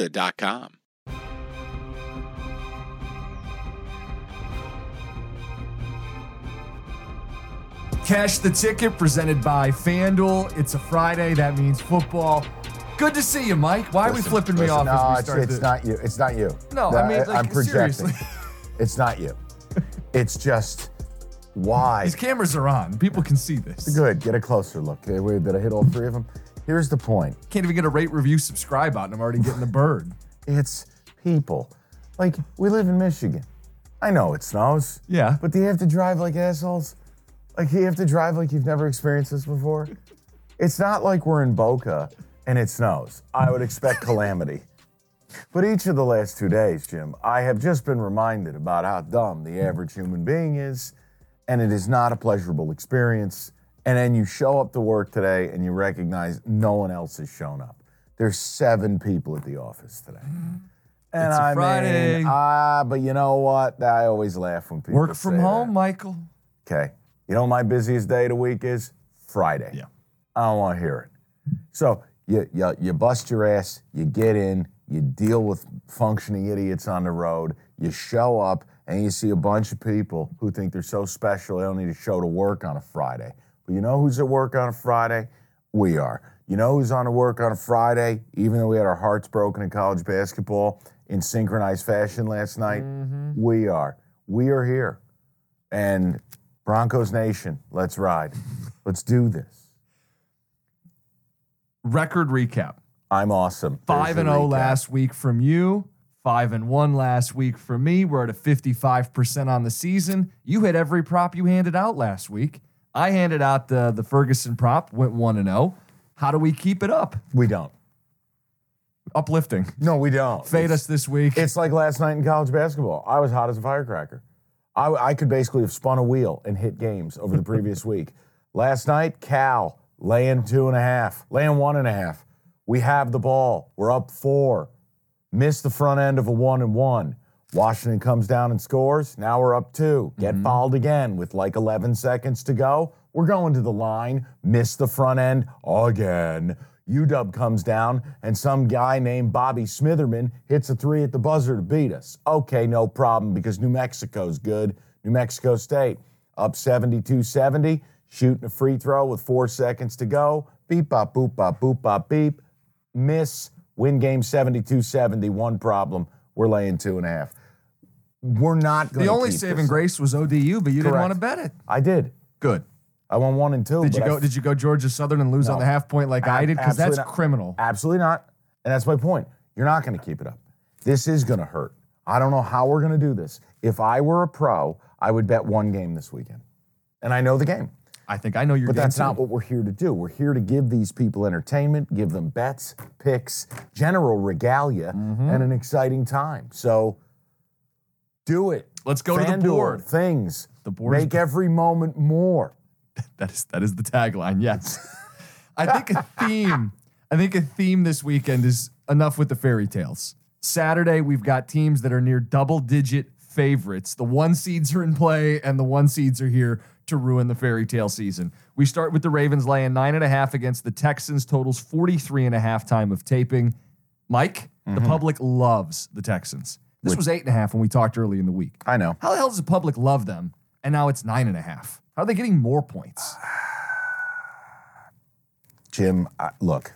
Serta.com. Cash the ticket presented by FanDuel. It's a Friday. That means football. Good to see you, Mike. Why are we Listen, flipping me off No, as we it's, start it's the- not you. It's not you. No, I mean, like, I'm projecting. seriously. it's not you. It's just why. These cameras are on. People can see this. Good. Get a closer look. Okay, wait, Did I hit all three of them? Here's the point. Can't even get a rate, review, subscribe out, and I'm already getting the bird. It's people. Like we live in Michigan. I know it snows. Yeah. But do you have to drive like assholes? Like you have to drive like you've never experienced this before? It's not like we're in Boca and it snows. I would expect calamity. But each of the last two days, Jim, I have just been reminded about how dumb the average human being is, and it is not a pleasurable experience. And then you show up to work today and you recognize no one else has shown up. There's seven people at the office today. And It's a I Friday. mean, ah, but you know what? I always laugh when people Work from say home, that. Michael. Okay. You know what my busiest day of the week is? Friday. Yeah. I don't want to hear it. So you, you, you bust your ass, you get in, you deal with functioning idiots on the road, you show up, and you see a bunch of people who think they're so special they don't need to show to work on a Friday. But you know who's at work on a Friday? We are. You know who's on to work on a Friday, even though we had our hearts broken in college basketball in synchronized fashion last night? Mm-hmm. We are. We are here. And Broncos Nation, let's ride. Let's do this. Record recap. I'm awesome. 5 and 0 last week from you. Five and one last week from me. We're at a 55% on the season. You hit every prop you handed out last week. I handed out the the Ferguson prop, went one and zero. How do we keep it up? We don't. Uplifting. No, we don't. Fade It's- us this week. It's like last night in college basketball. I was hot as a firecracker. I, I could basically have spun a wheel and hit games over the previous week. Last night, Cal laying two and a half, laying one and a half. We have the ball. We're up four. Missed the front end of a one and one. Washington comes down and scores. Now we're up two. Get mm-hmm. fouled again with like 11 seconds to go. We're going to the line. Miss the front end again. UW comes down, and some guy named Bobby Smitherman hits a three at the buzzer to beat us. Okay, no problem because New Mexico's good. New Mexico State up 72 70, shooting a free throw with four seconds to go. Beep, bop, boop, bop, boop, bop, beep. Miss, win game 72 70. One problem. We're laying two and a half. We're not going the only saving grace was ODU, but you didn't Correct. want to bet it. I did. Good. I won one and two. Did you but I go? Did you go Georgia Southern and lose on No. the half point like I Ab- did? Because that's absolutely not. criminal. Absolutely not. And that's my point. You're not going to keep it up. This is going to hurt. I don't know how we're going to do this. If I were a pro, I would bet one game this weekend. And I know the game. I think I know your But game that's too. not what we're here to do. We're here to give these people entertainment, give them bets, picks, general regalia, Mm-hmm. and an exciting time. So do it. Let's go to the board. Things. The board Make every moment more. That is that is the tagline. Yes. I think a theme. I think a theme this weekend is enough with the fairy tales. Saturday we've got teams that are near double digit favorites. The one seeds are in play, and the one seeds are here to ruin the fairy tale season. We start with the Ravens laying nine and a half against the Texans. Totals 43 and a half time of taping. Mike, the mm-hmm. public loves the Texans. This was eight and a half when we talked early in the week. I know. How the hell does the public love them? And now it's nine and a half. How are they getting more points? Jim, I, look,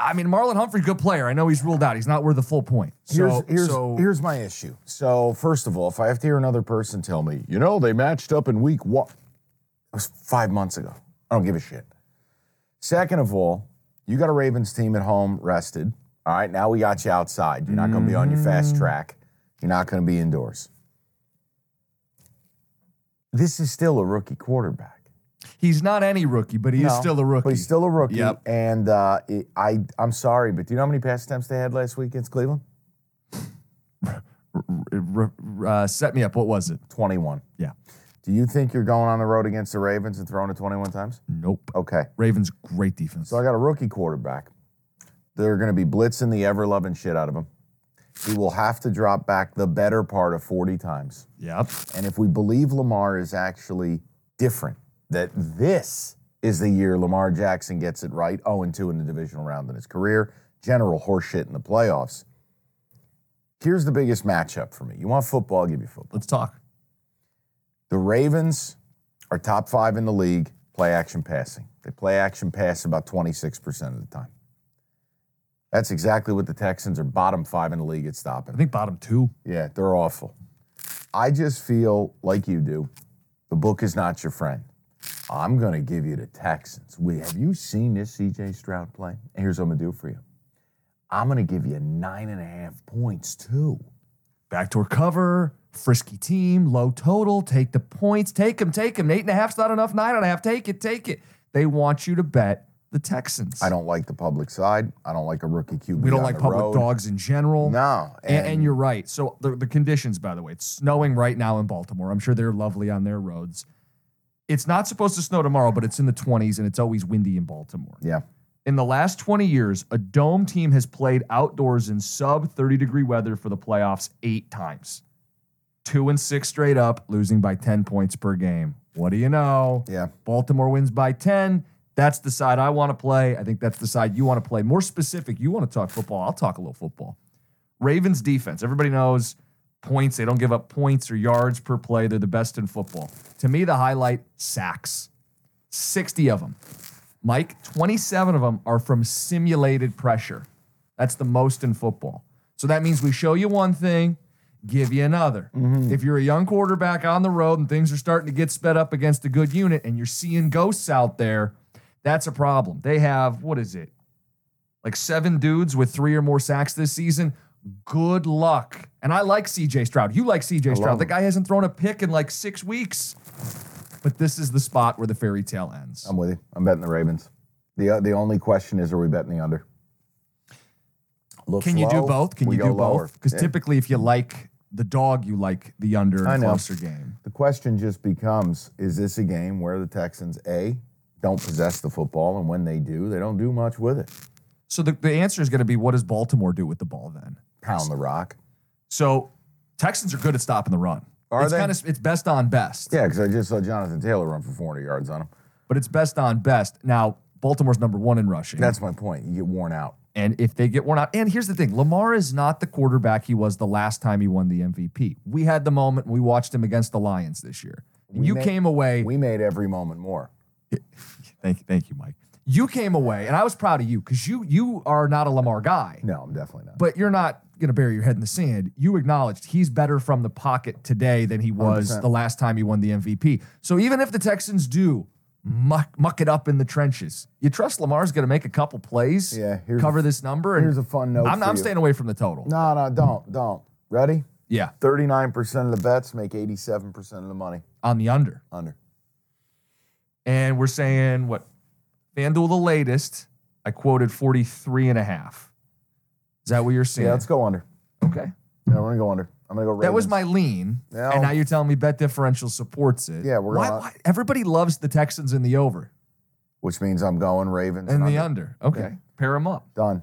I mean, Marlon Humphrey, good player. I know he's ruled out. He's not worth the full point. So, Here's here's so here's my issue. So first of all, if I have to hear another person tell me, you know, they matched up in week one, it was five months ago. I don't give a shit. Second of all, you got a Ravens team at home rested. All right, now we got you outside. You're not going to be on your fast track. You're not going to be indoors. This is still a rookie quarterback. he's not any rookie, but he is No, still a rookie. But he's still a rookie. Yep. And uh, it- I, I'm sorry, but do you know how many pass attempts they had last week against Cleveland? R- r- uh, set me up. What was it? 21. Yeah. Do you think you're going on the road against the Ravens and throwing it 21 times? Nope. Okay. Ravens, great defense. So I got a rookie quarterback. They're going to be blitzing the ever loving shit out of him. He will have to drop back the better part of 40 times. Yep. And if we believe Lamar is actually different, that this is the year Lamar Jackson gets it right, 0 2 in the divisional round in his career, general horseshit in the playoffs. Here's the biggest matchup for me. You want football? I'll give you football. Let's talk. The Ravens are top five in the league, play action passing. They play action pass about 26% of the time. That's exactly what the Texans are bottom five in the league at stopping. I think bottom two. Yeah, they're awful. I just feel like you do. The book is not your friend. I'm going to give you the Texans. We, have you seen this CJ Stroud play? And here's what I'm going to do for you. I'm going to give you nine and a half points, too. Backdoor cover, frisky team, low total. Take the points. Take them, take them. Eight and a half's not enough. Nine and a half. Take it, take it. They want you to bet the Texans. I don't like the public side. I don't like a rookie QB. We don't on like public road. dogs in general. No. And, and you're right. So the, the conditions, by the way, it's snowing right now in Baltimore. I'm sure they're lovely on their roads. It's not supposed to snow tomorrow, but it's in the 20s and it's always windy in Baltimore. Yeah. In the last 20 years, a dome team has played outdoors in sub 30 degree weather for the playoffs eight times. Two and six straight up, losing by 10 points per game. What do you know? Yeah. Baltimore wins by 10. That's the side I want to play. I think that's the side you want to play. More specific, you want to talk football. I'll talk a little football. Ravens defense. Everybody knows points. They don't give up points or yards per play. They're the best in football. To me, the highlight sacks 60 of them. Mike, 27 of them are from simulated pressure. That's the most in football. So that means we show you one thing, give you another. Mm-hmm. If you're a young quarterback on the road and things are starting to get sped up against a good unit and you're seeing ghosts out there, that's a problem. They have, what is it? Like seven dudes with three or more sacks this season. Good luck. And I like CJ Stroud. You like CJ Stroud. The guy hasn't thrown a pick in like six weeks. But this is the spot where the fairy tale ends. I'm with you. I'm betting the Ravens. The uh, the only question is, are we betting the under? Looks Can you do both? Can you do both? Because Yeah. typically, if you like the dog, you like the under I and know. closer game. the question just becomes: Is this a game where the Texans a don't possess the football, and when they do, they don't do much with it? So the, the answer is going to be what does Baltimore do with the ball then? Pound the rock. So Texans are good at stopping the run. Are it's they? Kind of, it's best on best. Yeah, because I just saw Jonathan Taylor run for 400 yards on him. But it's best on best. Now, Baltimore's number one in rushing. That's my point. You get worn out. And if they get worn out, and here's the thing Lamar is not the quarterback he was the last time he won the MVP. We had the moment we watched him against the Lions this year. And We you made- came away. We made every moment more. thank you, thank you, Mike. You came away, and I was proud of you because you you are not a Lamar guy. No, I'm definitely not. but you're not going to bury your head in the sand. You acknowledged he's better from the pocket today than he was 100%. the last time he won the MVP. So even if the Texans do muck, muck it up in the trenches, you trust Lamar's going to make a couple plays, Yeah, here's cover a- this number. And here's a fun note I'm, I'm staying away from the total. no, no, don't, don't. Ready? Yeah, 39% of the bets make 87% of the money on the under. under. And we're saying what? FanDuel the latest, I quoted 43 and a half. Is that what you're saying? Yeah, let's go under. okay. Yeah, we're gonna go under. I'm gonna go. Ravens. That was my lean. Yeah. And now you're telling me bet differential supports it. Yeah, we're why, going- why- Everybody loves the Texans in the over which means I'm going Ravens and the under. Okay. Pair them up. Done.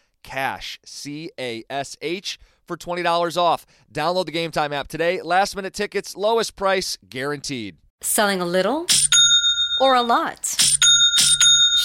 CASH, C A S H, for $20 off. Download the Game Time app today. Last minute tickets, lowest price guaranteed. Selling a little or a lot?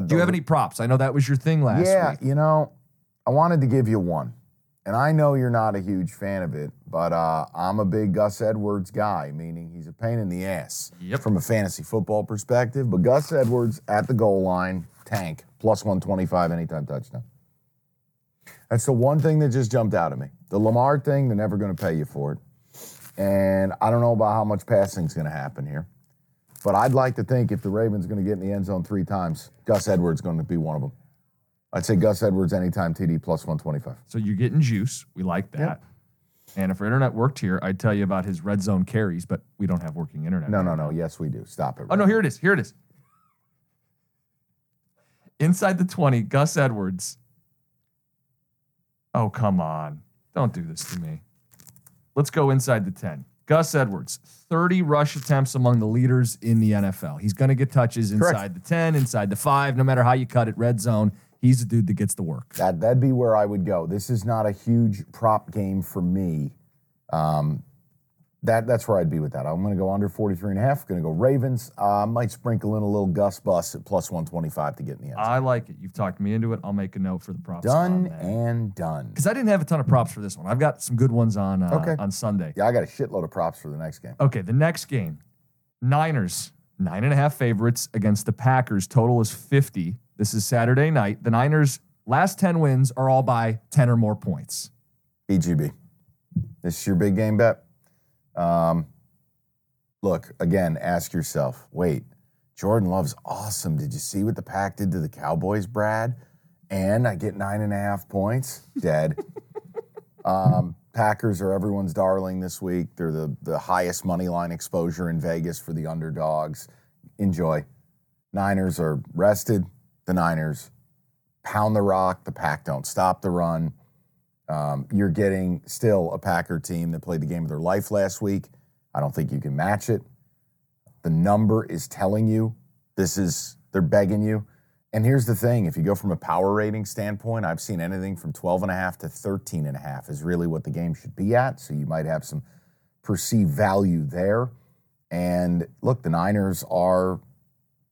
That Do you have any props? I know that was your thing last yeah, week. you know, I wanted to give you one. And I know you're not a huge fan of it, but uh, I'm a big Gus Edwards guy, meaning he's a pain in the ass Yep. from a fantasy football perspective. But Gus Edwards at the goal line, tank, plus 125 anytime touchdown. That's the one thing that just jumped out at me. The Lamar thing, they're never going to pay you for it. And I don't know about how much passing is going to happen here. But I'd like to think if the Ravens are going to get in the end zone three times, Gus Edwards is going to be one of them. I'd say Gus Edwards anytime TD plus 125. So you're getting juice. We like that. Yep. And if our internet worked here, I'd tell you about his red zone carries, but we don't have working internet. No, right no, now. no. Yes, we do. Stop it. Oh no, here it is. Here it is. Inside the 20, Gus Edwards. Oh, come on. Don't do this to me. Let's go inside the 10. Gus Edwards, 30 rush attempts among the leaders in the NFL. He's going to get touches inside Correct. the 10, inside the 5, no matter how you cut it, red zone. He's the dude that gets the work. That, that'd be where I would go. This is not a huge prop game for me. Um, that that's where I'd be with that. I'm going to go under 43 and a half. Going to go Ravens. Uh, might sprinkle in a little Gus Bus at plus 125 to get in the end. zone. I like it. You've talked me into it. I'll make a note for the props. done and done. Because I didn't have a ton of props for this one. I've got some good ones on uh, Okay. on Sunday. Yeah, I got a shitload of props for the next game. Okay, the next game, Niners, nine and a half favorites against the Packers. Total is 50. This is Saturday night. The Niners' last 10 wins are all by 10 or more points. BGB. This is your big game bet. Um, look, again, ask yourself wait, Jordan Love's awesome. Did you see what the pack did to the Cowboys, Brad? And I get nine and a half points? Dead. um, Packers are everyone's darling this week. They're the, the highest money line exposure in Vegas for the underdogs. Enjoy. Niners are rested. The Niners pound the rock. The pack don't stop the run. Um, you're getting still a Packer team that played the game of their life last week. I don't think you can match it. The number is telling you this is, they're begging you. And here's the thing if you go from a power rating standpoint, I've seen anything from 12 and a half to 13 and a half is really what the game should be at. So you might have some perceived value there. And look, the Niners are,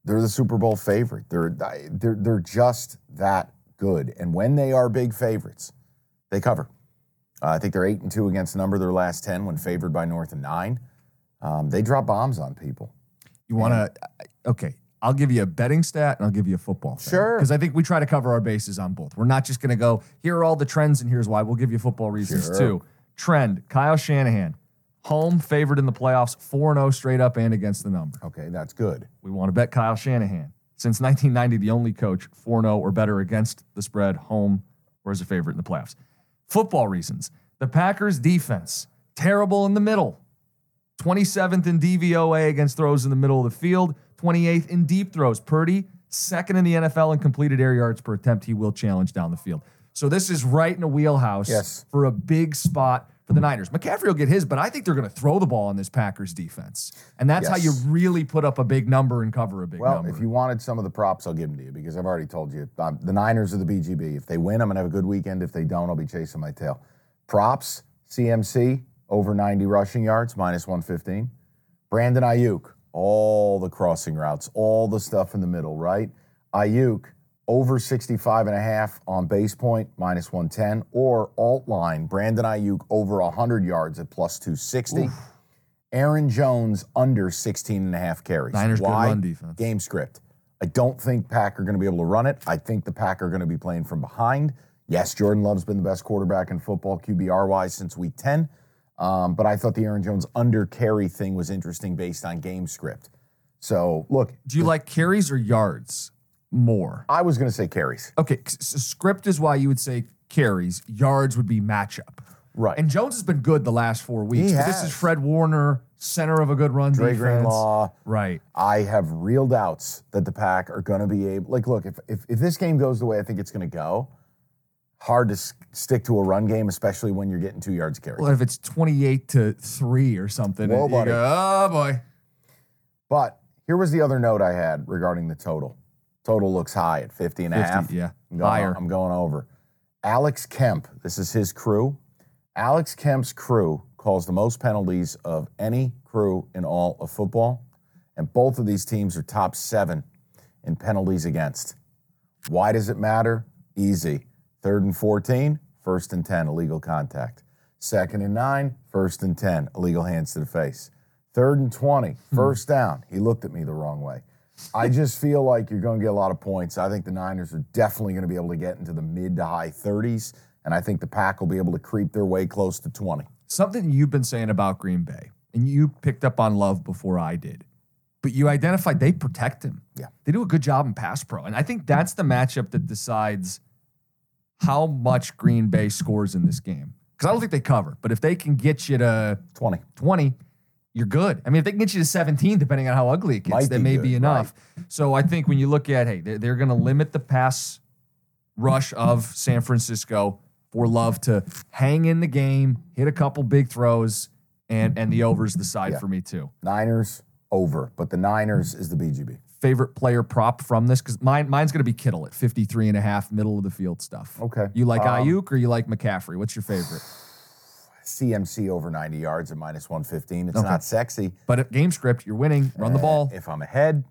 they're the Super Bowl favorite. They're, they're, they're just that good. And when they are big favorites, they cover. Uh, I think they're eight and two against the number of their last ten when favored by North and nine. Um, they drop bombs on people. You want to, okay, I'll give you a betting stat and I'll give you a football. Sure. Because I think we try to cover our bases on both. We're not just going to go, here are all the trends and here's why. We'll give you football reasons Sure. too. Trend Kyle Shanahan, home favored in the playoffs, 4 0 straight up and against the number. Okay, that's good. We want to bet Kyle Shanahan. Since 1990, the only coach 4 0 or better against the spread, home, or as a favorite in the playoffs. Football reasons. The Packers' defense, terrible in the middle. 27th in DVOA against throws in the middle of the field, 28th in deep throws. Purdy, second in the NFL in completed air yards per attempt. He will challenge down the field. So this is right in a wheelhouse Yes. for a big spot for the Niners. McCaffrey will get his, but I think they're going to throw the ball on this Packers defense. And that's how you really put up a big number and cover a big Well, number. if you wanted some of the props, I'll give them to you because I've already told you. Um, the Niners are the BGB. If they win, I'm going to have a good weekend. If they don't, I'll be chasing my tail. Props, CMC, over 90 rushing yards, minus 115. Brandon Aiyuk, all the crossing routes, all the stuff in the middle, right? Aiyuk, over 65 and a half on base point, minus 110. Or alt line, Brandon Aiyuk, over 100 yards at plus 260. Aaron Jones under 16 and a half carries. Niners good Why? run defense. Game script. I don't think Pack are going to be able to run it. I think the Pack are going to be playing from behind. Yes, Jordan Love's been the best quarterback in football QBR wise since week 10. Um, but I thought the Aaron Jones under carry thing was interesting based on game script. So look, Do you like carries or yards more? I was going to say carries. Okay, s- s- script is why you would say carries. Yards would be matchup. Right. And Jones has been good the last four weeks. This is Fred Warner, center of a good run Dre defense. Greenlaw. Right. I have real doubts that the Pack are going to be able. Like, look, if, if if this game goes the way I think it's going to go, hard to s- stick to a run game, especially when you're getting two yards carry. Well, if it's 28 to 3 or something, Whoa, buddy. go, oh boy. But here was the other note I had regarding the total. Total looks high at 50 and a 50, half. yeah. I'm going, Higher. I'm going over. Alex Kemp, this is his crew. Alex Kemp's crew calls the most penalties of any crew in all of football. And both of these teams are top seven in penalties against. Why does it matter? Easy. Third and 14, first and 10, illegal contact. Second and nine, first and 10, illegal hands to the face. Third and 20, hmm. first down. He looked at me the wrong way. I just feel like you're going to get a lot of points. I think the Niners are definitely going to be able to get into the mid to high 30s, and I think the Pack will be able to creep their way close to 20. Something you've been saying about Green Bay, and you picked up on Love before I did, but you identified they protect him. Yeah. They do a good job in pass pro. And I think that's the matchup that decides how much Green Bay scores in this game. Because I don't think they cover, but if they can get you to 20. 20, you're good. I mean, if they can get you to 17, depending on how ugly it gets, Might that be may good, be enough. So I think when you look at, hey, they're, they're going to limit the pass rush of San Francisco for Love to hang in the game, hit a couple big throws, and and the overs the side Yeah. for me too. Niners over, but the Niners is the BGB. Favorite player prop from this? Because mine, mine's going to be Kittle at 53 and a half, middle of the field stuff. Okay. You like Um, Aiyuk or you like McCaffrey? What's your favorite? CMC over 90 yards at minus 115. It's Okay. not sexy. But at game script, you're winning. Run the Uh, ball. If I'm ahead,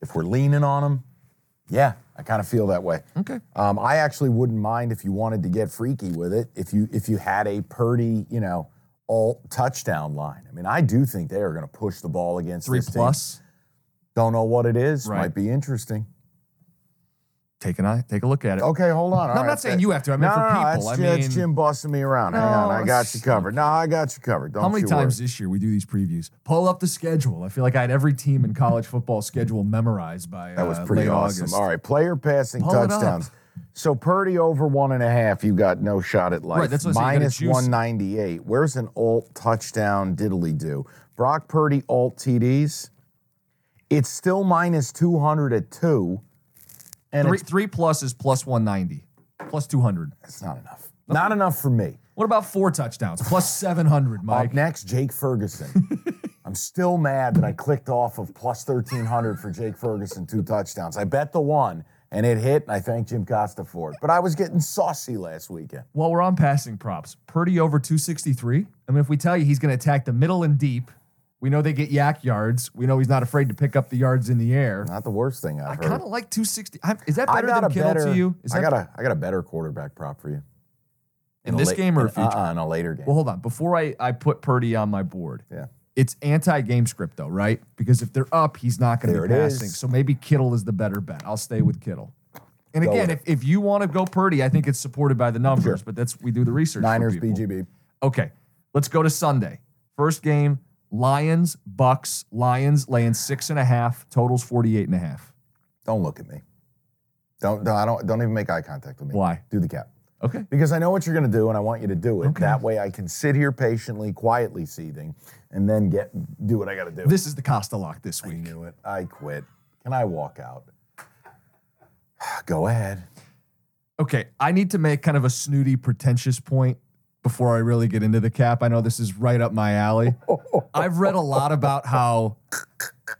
if we're leaning on them, yeah, I kind of feel that way. Okay. Um, I actually wouldn't mind if you wanted to get freaky with it. If you if you had a Purdy, you know, all touchdown line. I mean, I do think they are going to push the ball against Three this team. plus. Don't know what it is. Right. Might be interesting. Take an eye. Take a look at it. Okay, hold on. No, I'm right. not saying you have to. I mean no, for no, people. I mean, Jim busting me around. Hang on, I got you covered. No, I got you covered. Don't how many times worry. this year we do these previews? Pull up the schedule. I feel like I had every team in college football schedule memorized by That was uh, pretty awesome. August. All right, player passing Pull touchdowns. So Purdy over one and a half, you got no shot at life. Right, that's what you gotta Minus 198. Where's an alt touchdown diddly do? Brock Purdy alt TDs. It's still minus 200 at two. And Three, three plus is plus 190, plus 200. it's not enough. Not enough for me. What about four touchdowns? Plus 700, Mike. Up next, Jake Ferguson. I'm still mad that I clicked off of plus 1300 for Jake Ferguson, two touchdowns. I bet the one, and it hit, and I thank Jim Costa for it. But I was getting saucy last weekend. While we're on passing props, Purdy over 263. I mean, if we tell you he's going to attack the middle and deep, we know they get YAC yards. We know he's not afraid to pick up the yards in the air. Not the worst thing I've I heard. kind of like 260. I'm- Is that better than a Kittle better. to you? Is I got a I got a better quarterback prop for you in a this la- game or a in, future? uh-uh, in a later game. Well, hold on. Before I, I put Purdy on my board, yeah. it's anti-game script though, right? Because if they're up, he's not going to be passing. is. So maybe Kittle is the better bet. I'll stay with Kittle. And Go again, if, if you want to go Purdy, I think it's supported by the numbers, but that's we do the research. Niners. BGB. Okay, let's go to Sunday. First game: Lions, Bucks. Lions laying six and a half. Totals 48 and a half. Don't look at me. Don't don't I don't don't even make eye contact with me. Why? Do the cap. Okay. Because I know what you're going to do, and I want you to do it. Okay. That way, I can sit here patiently, quietly seething, and then get do what I got to do. This is the Costa lock this week. I knew it. I quit. Can I walk out? Go ahead. Okay, I need to make kind of a snooty, pretentious point before I really get into the cap. I know this is right up my alley. I've read a lot about how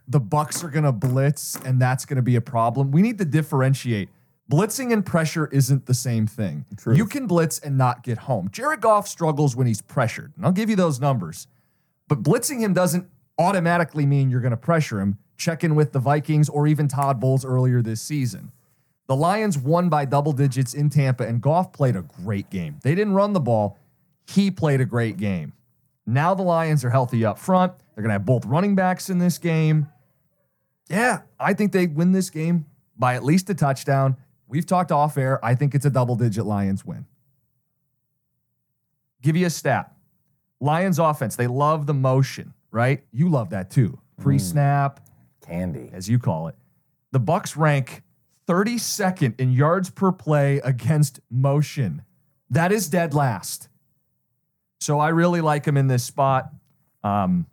the Bucks are going to blitz and that's going to be a problem. We need to differentiate. Blitzing and pressure isn't the same thing. Truth. You can blitz and not get home. Jared Goff struggles when he's pressured, and I'll give you those numbers. But blitzing him doesn't automatically mean you're going to pressure him. Check in with the Vikings or even Todd Bowles earlier this season. The Lions won by double digits in Tampa, and Goff played a great game. They didn't run the ball, he played a great game. Now the Lions are healthy up front. They're going to have both running backs in this game. Yeah, I think they win this game by at least a touchdown. We've talked off air. I think it's a double digit Lions win. Give you a stat Lions offense, they love the motion, right? You love that too. Pre snap, mm, Candy. as you call it. The Bucks rank 32nd in yards per play against motion. That is dead last. So I really like him in this spot. Um,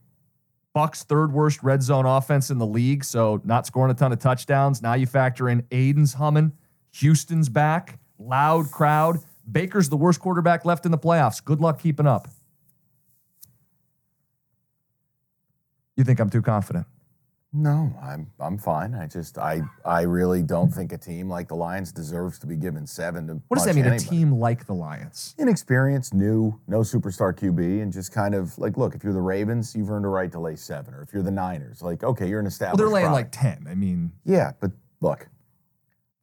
Bucks third worst red zone offense in the league, so not scoring a ton of touchdowns. Now you factor in Aidan's humming, Houston's back, loud crowd. Baker's the worst quarterback left in the playoffs. Good luck keeping up. You think I'm too confident? No, I'm I'm fine. I just I I really don't think a team like the Lions deserves to be given seven to. What does that mean? anybody. A team like the Lions? Inexperienced, new, no superstar QB, and just kind of like, look, if you're the Ravens, you've earned a right to lay seven, or if you're the Niners, like, okay, you're an established. Well, they're laying product. like 10. I mean, yeah, but look,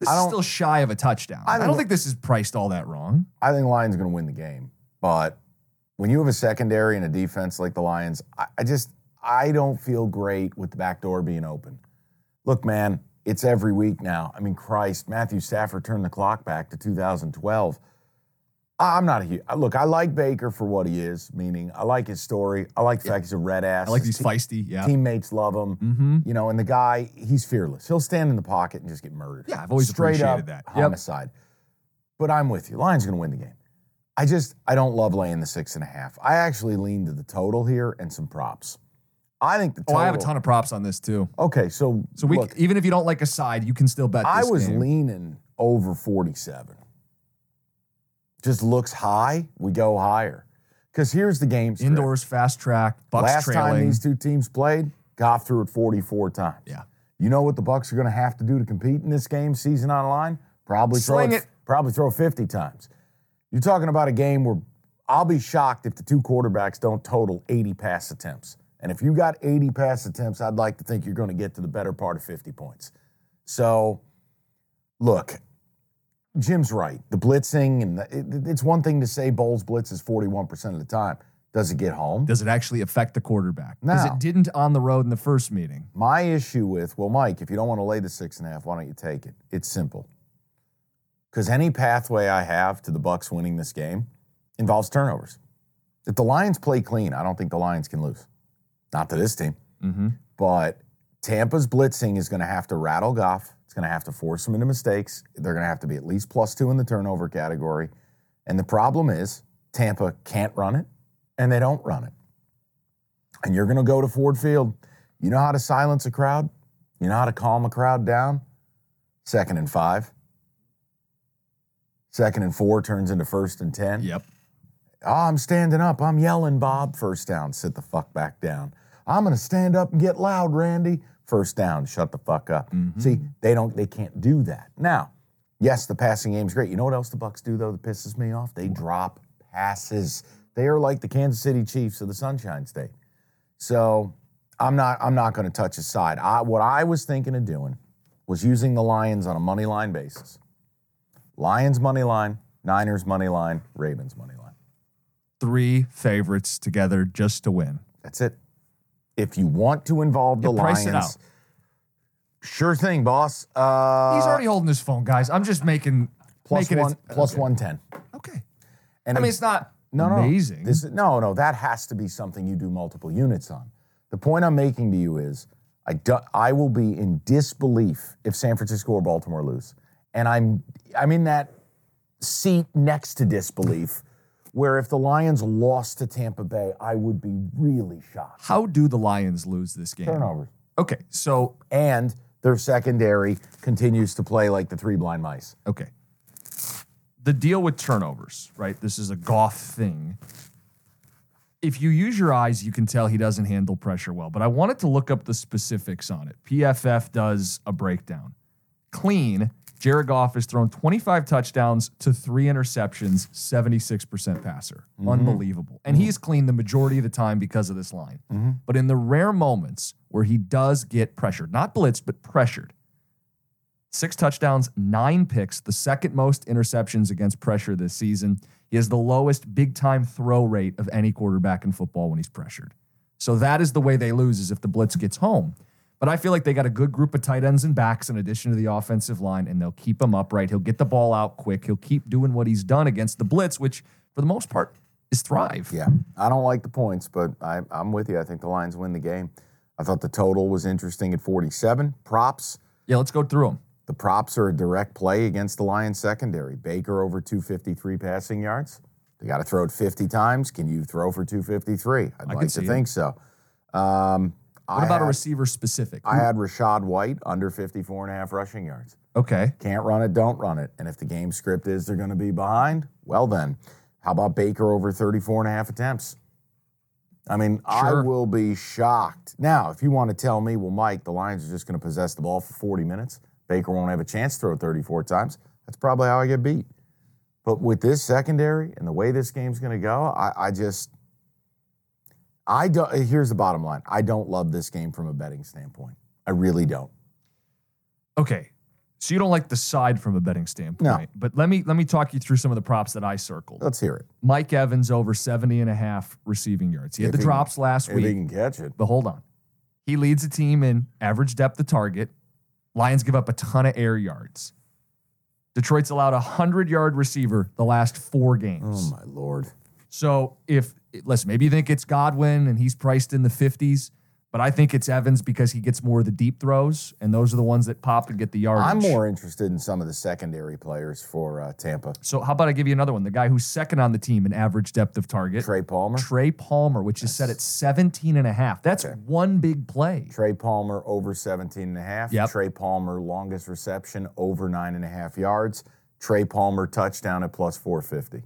this is still shy of a touchdown. I I, don't think- think this is priced all that wrong. I think Lions going to win the game, but when you have a secondary and a defense like the Lions, I, I just I don't feel great with the back door being open. Look, man, it's every week now. I mean, Christ, Matthew Stafford turned the clock back to 2012. I'm not a huge look. I like Baker for what he is, meaning I like his story. I like the fact he's a red ass. I like His these feisty. Yeah. Teammates love him. Mm-hmm. You know, and the guy, he's fearless. He'll stand in the pocket and just get murdered. Yeah, I've always Straight up appreciated that. Yep. homicide. But I'm with you. Lions going to win the game. I just I don't love laying the six and a half. I actually lean to the total here and some props. I think the Oh. I have a ton of props on this too. Okay, so So we, look, even if you don't like a side, you can still bet. I was game. leaning over 47. Just looks high. We go higher. Because here's the game. indoors, fast track, Bucks Last time trailing. these two teams played, Goff threw it 44 times. Yeah. You know what the Bucks are going to have to do to compete in this game, season on line? Probably throw it, it. Probably throw 50 times. You're talking about a game where I'll be shocked if the two quarterbacks don't total 80 pass attempts. And if you got 80 pass attempts, I'd like to think you're going to get to the better part of 50 points. So, look, Jim's right. The blitzing, and the, it, it's one thing to say Bowles blitzes 41% of the time. Does it get home? Does it actually affect the quarterback? Because No. it didn't on the road in the first meeting. My issue with, well, Mike, if you don't want to lay the six and a half, why don't you take it? It's simple. Because any pathway I have to the Bucks winning this game involves turnovers. If the Lions play clean, I don't think the Lions can lose. Not to this team. Mm-hmm. But Tampa's blitzing is going to have to rattle Goff. It's going to have to force him into mistakes. They're going to have to be at least plus two in the turnover category. And the problem is Tampa can't run it, and they don't run it. And you're going to go to Ford Field. You know how to silence a crowd? You know how to calm a crowd down? Second and five. Second and four turns into first and 10. Yep. Oh, I'm standing up. I'm yelling, Bob. First down. Sit the fuck back down. I'm gonna stand up and get loud, Randy. First down. Shut the fuck up. Mm-hmm. See, they don't. They can't do that. Now, yes, the passing game's great. You know what else the Bucks do though that pisses me off? They drop passes. They are like the Kansas City Chiefs of the Sunshine State. So I'm not. I'm not going to touch a side. I, what I was thinking of doing was using the Lions on a money line basis. Lions money line, Niners money line, Ravens money line. Three favorites together just to win. That's it. If you want to involve the Yeah, price Lions, it out. sure thing, boss. Uh, He's already holding his phone, guys. I'm just making plus making one, it plus okay. one ten. Okay. And I mean, it's- not no, no, amazing. This, no, no, that has to be something you do multiple units on. The point I'm making to you is, I do, I will be in disbelief if San Francisco or Baltimore lose, and I'm I'm in that seat next to disbelief, where if the Lions lost to Tampa Bay, I would be really shocked. How do the Lions lose this game? Turnovers. Okay, so and their secondary continues to play like the three blind mice. okay. The deal with turnovers, right? This is a Goff thing. If you use your eyes, you can tell he doesn't handle pressure well. But I wanted to look up the specifics on it. PFF does a breakdown. Clean, Jared Goff has thrown 25 touchdowns to three interceptions, 76% passer. Mm-hmm. Unbelievable. And he's mm-hmm. clean the majority of the time because of this line. Mm-hmm. But in the rare moments where he does get pressured, not blitzed, but pressured, six touchdowns, nine picks, the second most interceptions against pressure this season. He has the lowest big time throw rate of any quarterback in football when he's pressured. So that is the way they lose is if the blitz gets home. But I feel like they got a good group of tight ends and backs in addition to the offensive line, and they'll keep him upright. He'll get the ball out quick. He'll keep doing what he's done against the blitz, which for the most part is thrive. Yeah, I don't like the points, but I, I'm with you. I think the Lions win the game. I thought the total was interesting at 47. Props. Yeah, let's go through them. The props are a direct play against the Lions secondary. Baker over 253 passing yards. They got to throw it 50 times. Can you throw for 253? I'd could like to it. think so. Um, What I about a receiver specific? I had Rachaad White under 54 and a half rushing yards. okay. Can't run it, don't run it. And if the game script is they're going to be behind, well then, how about Baker over 34 and a half attempts? I mean, I will be shocked. Now, if you want to tell me, well, Mike, the Lions are just going to possess the ball for 40 minutes, Baker won't have a chance to throw 34 times, that's probably how I get beat. But with this secondary and the way this game's going to go, I, I just, I don't, here's the bottom line I don't love this game from a betting standpoint. I really don't. Okay. So you don't like the side from a betting standpoint. No. But let me let me talk you through some of the props that I circled. Let's hear it. Mike Evans over 70 and a half receiving yards. He had If the he- drops last If he week. can catch it. But hold on. He leads the team in average depth of target. Lions give up a ton of air yards. Detroit's allowed a 100 yard receiver the last four games. Oh, my Lord. So if listen, maybe you think it's Godwin and he's priced in the 50s, but I think it's Evans because he gets more of the deep throws, and those are the ones that pop and get the yardage. I'm more interested in some of the secondary players for uh, Tampa. So how about I give you another one? The guy who's second on the team in average depth of target, Trey Palmer. Trey Palmer, which is set at 17 and a half. That's one big play. Trey Palmer over 17 and a half. Yep. Trey Palmer longest reception over nine and a half yards. Trey Palmer touchdown at plus 450.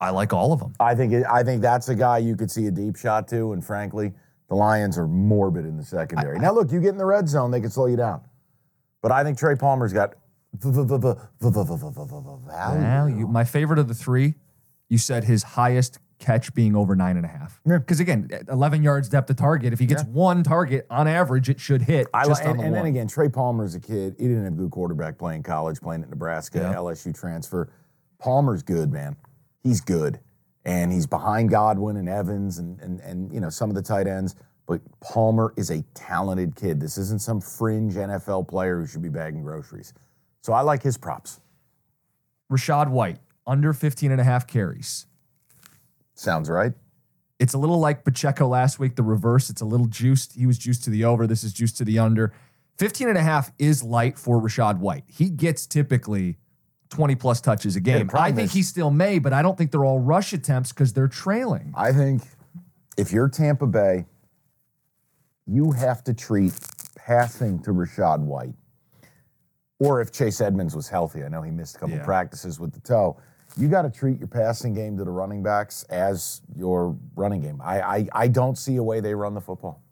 I like all of them. I think it, I think that's a guy you could see a deep shot to, and frankly, the Lions are morbid in the secondary. I, now, look, you get in the red zone, they can slow you down. But I think Trey Palmer's got value. My favorite of the three, you said his highest catch being over nine and a half. Because again, 11 yards depth of target. If he gets one target on average, it should hit. And, one. then again, Trey Palmer's a kid. He didn't have a good quarterback playing college, playing at Nebraska. LSU transfer. Palmer's good, man. He's good. And he's behind Godwin and Evans and, and, and you know, some of the tight ends. But Palmer is a talented kid. This isn't some fringe NFL player who should be bagging groceries. So I like his props. Rachaad White, under 15 and a half carries. Sounds right. It's a little like Pacheco last week, the reverse. It's a little juiced. He was juiced to the over. This is juiced to the under. 15 and a half is light for Rachaad White. He gets typically 20 plus touches a game. I think is- he still may, but I don't think they're all rush attempts because they're trailing. I think if you're Tampa Bay, you have to treat passing to Rachaad White. Or if Chase Edmonds was healthy, I know he missed a couple Yeah. practices with the toe. You got to treat your passing game to the running backs as your running game. I, I I don't see a way they run the football.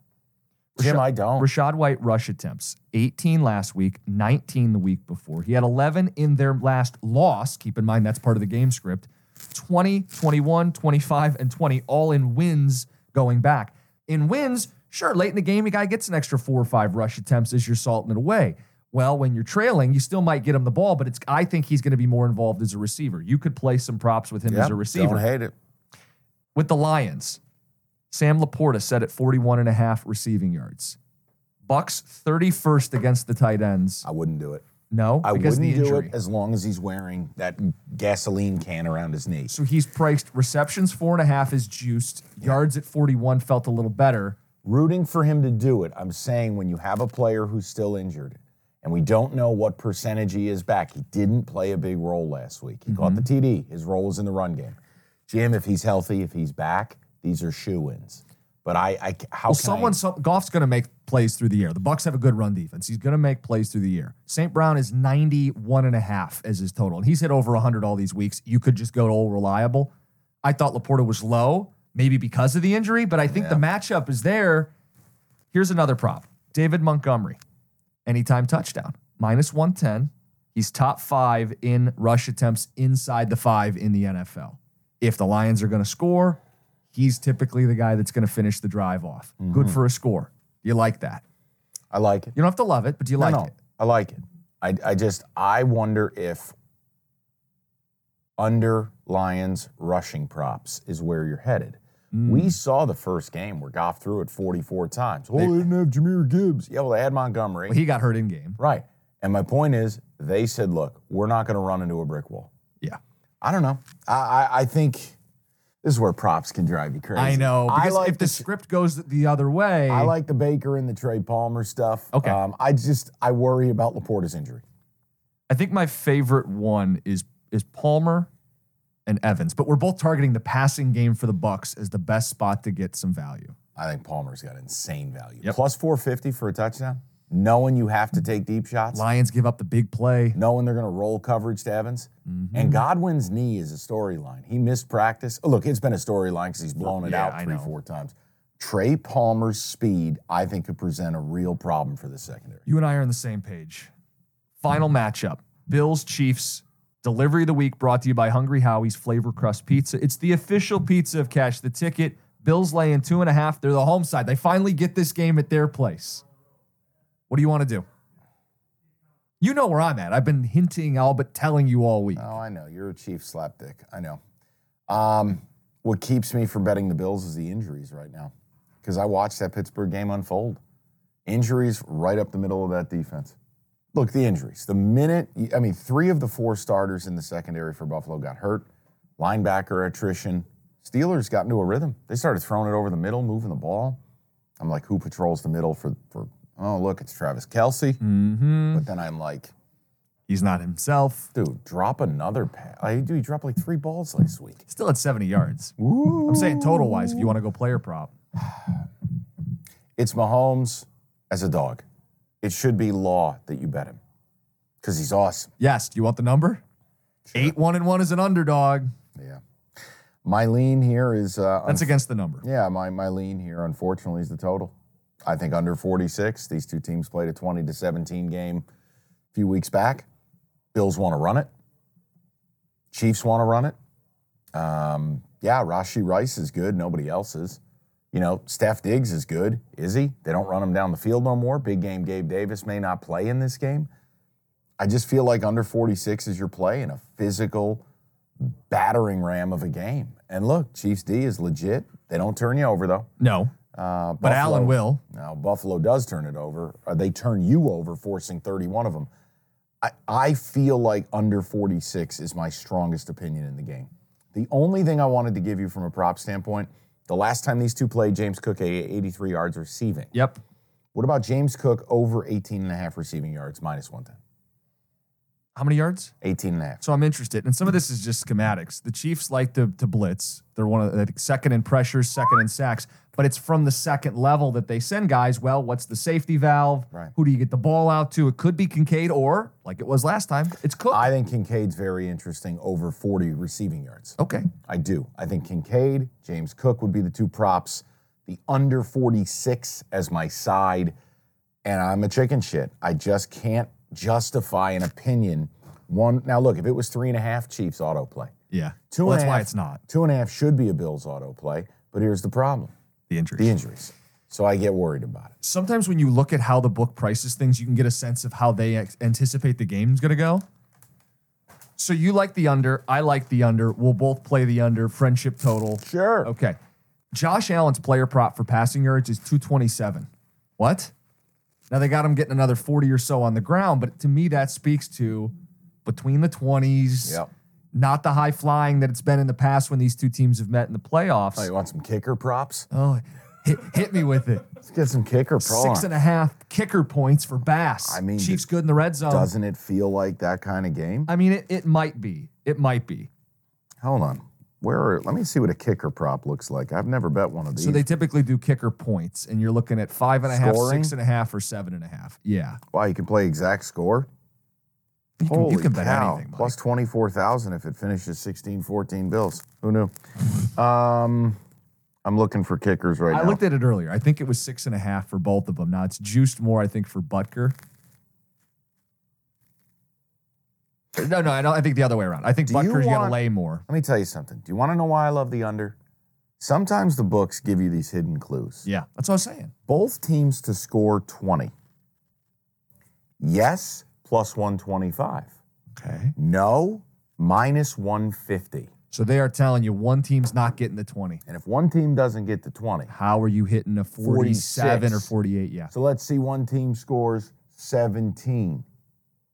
Jim, I don't. Rachaad White rush attempts 18 last week, 19 the week before. He had 11 in their last loss. Keep in mind that's part of the game script. 20, 21, 25, and 20, all in wins going back. In wins, sure, late in the game, a guy gets an extra four or five rush attempts as you're salting it away. Well, when you're trailing, you still might get him the ball, but it's I think he's going to be more involved as a receiver. You could play some props with him as a receiver Don't hate it. with the Lions, Sam LaPorta set at 41 and a half receiving yards. Bucks 31st against the tight ends. I wouldn't do it. No, I because wouldn't the do injury. it as long as he's wearing that gasoline can around his knee. so he's priced receptions four and a half is juiced. Yards at 41 felt a little better. rooting for him to do it. I'm saying when you have a player who's still injured and we don't know what percentage he is back, he didn't play a big role last week. He caught the Mm-hmm. TD. His role was in the run game. Jim, if he's healthy, if he's back, these are shoe ins. But I, I how Well, can someone, I, some, Goff's going to make plays through the air. The Bucks have a good run defense. He's going to make plays through the year. St. Brown is 91 and a half as his total. And he's hit over 100 all these weeks. You could just go to all reliable. I thought LaPorta was low, maybe because of the injury, but I think the matchup is there. Here's another prop David Montgomery, anytime touchdown, minus 110. He's top five in rush attempts inside the five in the NFL. If the Lions are going to score, he's typically the guy that's going to finish the drive off. Good for a score. You like that. I like it. You don't have to love it, but do you No, like no, it? I like it. I, I just I wonder if under Lions rushing props is where you're headed. Mm. We saw the first game where Goff threw it 44 times. Oh, they didn't have Jahmyr Gibbs. Yeah, well, they had Montgomery. Well, he got hurt in game. right. And my point is, they said, look, we're not going to run into a brick wall. Yeah. I don't know. I, I, I think this is where props can drive you crazy. I know. I Because like if the the- script goes the other way, I like the Baker and the Trey Palmer stuff. Okay. Um, I just I worry about LaPorta's injury. I think my favorite one is is Palmer and Evans, but we're both targeting the passing game for the Bucks as the best spot to get some value. I think Palmer's got insane value. Yep. Plus 450 for a touchdown. Knowing you have to take deep shots. Lions give up the big play. knowing they're going to roll coverage to Evans. Mm-hmm. And Godwin's knee is a storyline. He missed practice. Oh, look, it's been a storyline because he's blown it Yeah, out three, four times. Trey Palmer's speed, I think, could present a real problem for the secondary. You and I are on the same page. Final matchup Bills Chiefs. Delivery of the week brought to you by Hungry Howie's Flavor Crust Pizza. It's the official pizza of Cash the Ticket. Bills laying two and a half. They're the home side. They finally get this game at their place. What do you want to do? You know where I'm at. I've been hinting, all but telling you all week. Oh, I know. You're a chief slapdick. I know. Um, what keeps me from betting the Bills is the injuries right now because I watched that Pittsburgh game unfold. Injuries right up the middle of that defense. Look, the injuries. The minute, I mean, three of the four starters in the secondary for Buffalo got hurt. Linebacker attrition. Steelers got into a rhythm. They started throwing it over the middle, moving the ball. I'm like, who patrols the middle for, for oh, look, it's Travis Kelce. Mm-hmm. But then I'm like, He's not himself. dude, drop another pass. I do. He dropped like three balls last week. Still at 70 yards. I'm saying total wise, if you want to go player prop. It's Mahomes as a dog. It should be law that you bet him because he's awesome. Yes. Do you want the number? Eight one and one is an underdog. Yeah. My lean here is uh, That's against the number. yeah. My my lean here, unfortunately, is the total. I think under 46. These two teams played a 20 to 17 game a few weeks back. Bills want to run it. Chiefs want to run it. Um, yeah, Rashee Rice is good. Nobody else is. You know, Stef Diggs is good. Is he? They don't run him down the field no more. Big game Gabe Davis may not play in this game. I just feel like under 46 is your play in a physical battering ram of a game. And look, Chiefs D is legit. They don't turn you over though. No, Uh, but Allen will. Now Buffalo does turn it over. Or they turn you over, forcing 31 of them. I, I feel like under 46 is my strongest opinion in the game. The only thing I wanted to give you from a prop standpoint, the last time these two played, James Cook had 83 yards receiving. Yep. What about James Cook over 18 and a half receiving yards, minus 110? How many yards? 18 and a half. So I'm interested. And some of this is just schematics. The Chiefs like to, to blitz. They're one of the second in pressures, second in sacks, but it's from the second level that they send guys. Well, what's the safety valve? Right. Who do you get the ball out to? It could be Kincaid or, like it was last time, it's Cook. I think Kincaid's very interesting over 40 receiving yards. okay. I do. I think Kincaid, James Cook would be the two props. The under 46 as my side. And I'm a chicken shit. I just can't justify an opinion. One now look, if it was three and a half Chiefs autoplay. Yeah. Two well, and that's a why it's not Two and a half should be a Bills autoplay, but here's the problem. the injury. The injuries. So I get worried about it. Sometimes when you look at how the book prices things, you can get a sense of how they ex- anticipate the game's going to go. So you like the under, I like the under. We'll both play the under. Friendship total. Sure. Okay. Josh Allen's player prop for passing yards is 227. What? Now they got him getting another 40 or so on the ground, but to me that speaks to between the 20s, Yep. not the high flying that it's been in the past when these two teams have met in the playoffs. Oh, you want some kicker props? Oh, hit, hit me with it. Let's get some kicker props. Six and a half kicker points for Bass. I mean, Chiefs good in the red zone. Doesn't it feel like that kind of game? I mean, it, it might be. It might be. Hold on. Where are, let me see what a kicker prop looks like. I've never bet one of these. So they typically do kicker points, and you're looking at five and a half, Scoring? six and a half, or seven and a half. Yeah. wow, you can play exact score? You can, Holy you can bet cow. anything. Mike. Plus 24,000 if it finishes 16 14 bills. Who knew? um, I'm looking for kickers right now. I now. looked at it earlier. I think it was six and a half for both of them. Now it's juiced more, I think, for Butker. No, no, I don't. I think the other way around. I think Do you Butker's going to want- lay more. Let me tell you something. Do you want to know why I love the under? Sometimes the books give you these hidden clues. Yeah, that's what I was saying. Both teams to score 20. Yes, plus 125. Okay. No, minus 150. So they are telling you one team's not getting the 20. And if one team doesn't get to 20, How are you hitting a 47 or 46. 48? Yeah. so let's see one team scores 17.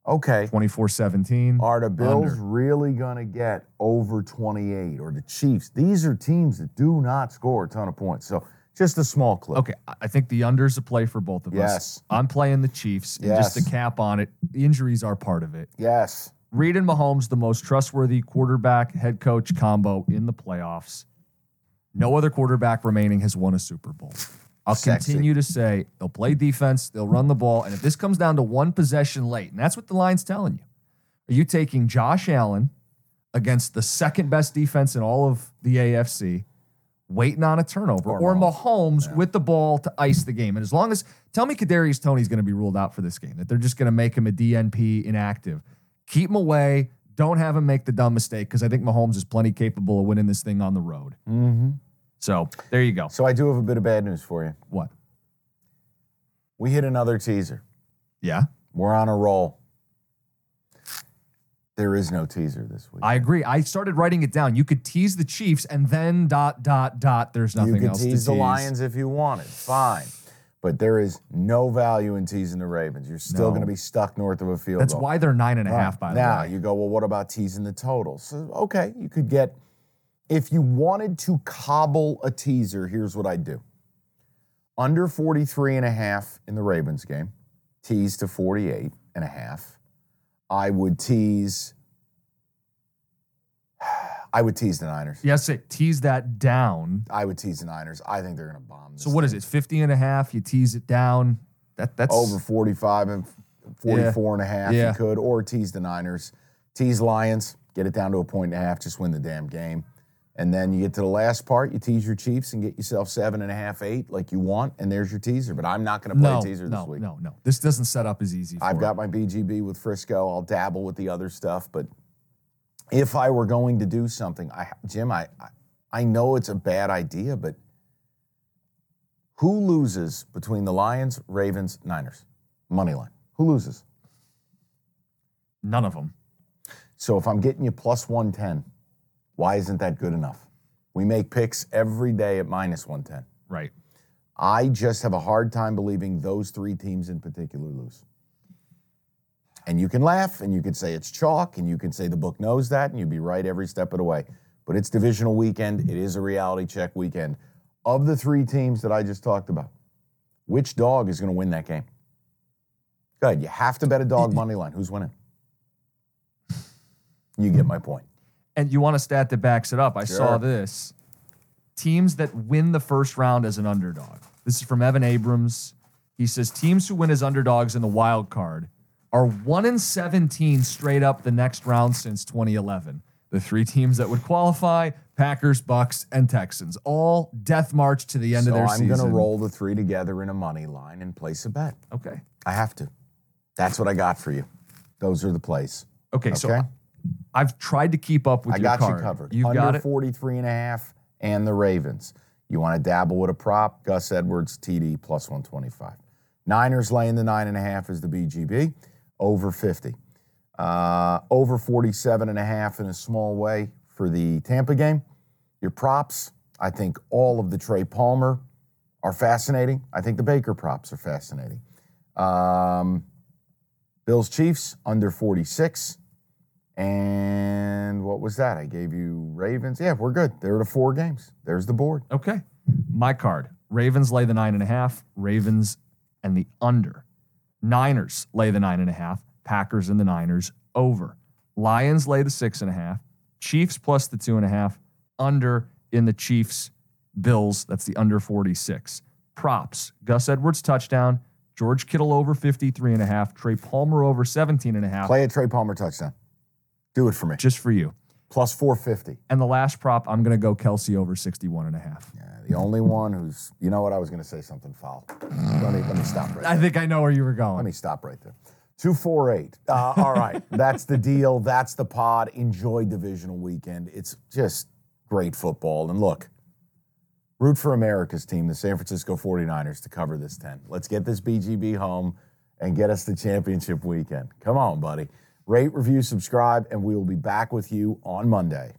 Okay. 24 17. Are the Bills Under. really going to get over 28 or the Chiefs? These are teams that do not score a ton of points. So just a small clip. Okay, I- think the under's a play for both of us. Yes. I'm playing the Chiefs. And just Yes. to cap on it, injuries are part of it. Yes. Reid and Mahomes, the most trustworthy quarterback head coach combo in the playoffs. No other quarterback remaining has won a Super Bowl. I'll Sexy. continue to say they'll play defense, they'll run the ball, and if this comes down to one possession late, and that's what the line's telling you, are you taking Josh Allen against the second best defense in all of the AFC, waiting on a turnover, Or or, Mahomes with the ball to ice the game? And as long as tell me Kadarius Toney's going to be ruled out for this game, that they're just going to make him a DNP inactive, keep him away. Don't have him make the dumb mistake because I think Mahomes is plenty capable of winning this thing on the road. Mm-hmm. So there you go. So I do have a bit of bad news for you. What? We hit another teaser. Yeah, We're on a roll. There is no teaser this week. I agree. I started writing it down. You could tease the Chiefs and then dot dot dot. There's nothing else. you can else tease to the Lions if you wanted. Fine. But there is no value in teasing the Ravens. You're still No. going to be stuck north of a field That's goal. why they're nine and a half. and a Right. half. By the now way, you go, well, what about teasing the total? So, okay, you could get, if you wanted to cobble a teaser, here's what I'd do. Under 43 and a half in the Ravens game, tease to 48 and a half. I would tease, I would tease the Niners. yes, it tease that down. I would tease the Niners. I think they're going to bomb this So what is thing. it? 50 and a half. You tease it down. That that's over 45 and 44 and a half Yeah. you could or tease the niners tease lions get it down to a point and a half just win the damn game and then you get to the last part you tease your chiefs and get yourself seven and a half eight like you want and there's your teaser but i'm not going to play no, a teaser no, this week no, no. This doesn't set up as easy. For i've it. got my bgb with frisco i'll dabble with the other stuff but if I were going to do something, I Jim, I I, I know it's a bad idea, but who loses between the Lions, Ravens, Niners? Money line. Who loses? None of them. So if I'm getting you plus 110, why isn't that good enough? We make picks every day at minus 110. Right. I just have a hard time believing those three teams in particular lose. And you can laugh and you can say it's chalk and you can say the book knows that and you'd be right every step of the way. But it's divisional weekend. It is a reality check weekend. Of the three teams that I just talked about, which dog is going to win that game? Go ahead. You have to bet a dog money line. Who's winning? You get my point. And you want a stat that backs it up. I saw this. Teams that win the first round as an underdog. This is from Evan Abrams. He says teams who win as underdogs in the wild card are 1 in 17 straight up the next round since 2011. The three teams that would qualify Packers, Bucks, and Texans. All death march to the end so of their season. I'm going to roll the three together in a money line and place a bet. Okay. I have to. That's what I got for you. Those are the plays. Okay. So Okay. I've tried to keep up with I your got card. you covered. You've Under got it. 43 and a half and the Ravens. You want to dabble with a prop? Gus Edwards, TD plus 125. Niners laying the nine and a half is the BGB. Over 50. Uh, over 47 and a half in a small way for the Tampa game. Your props, I think all of the Trey Palmer are fascinating. I think the Baker props are fascinating. Um, Bills Chiefs under 46. And what was that? I gave you Ravens. Yeah, we're good. There are the four games. There's the board. Okay. My card. Ravens lay the nine and a half. Ravens and the under. Niners lay the nine and a half. Packers and the Niners over. Lions lay the six and a half. Chiefs plus the two and a half. Under in the Chiefs. Bills. That's the under 46. Props. Gus Edwards touchdown. George Kittle over 53 and a half. Trey Palmer over 17 and a half. Play a Trey Palmer touchdown. Do it for me. Just for you. Plus 450. And the last prop, I'm going to go Kelce over 61 and a half. Yeah, the only one who's, you know what? I was going to say something foul. Let me, let me stop right I there. think I know where you were going. Let me stop right there. 248. Uh, all right. That's the deal. That's the pod. Enjoy divisional weekend. It's just great football. And look, root for America's team, the San Francisco 49ers, to cover this 10. Let's get this BGB home and get us the championship weekend. Come on, buddy. Rate, review, subscribe, and we will be back with you on Monday.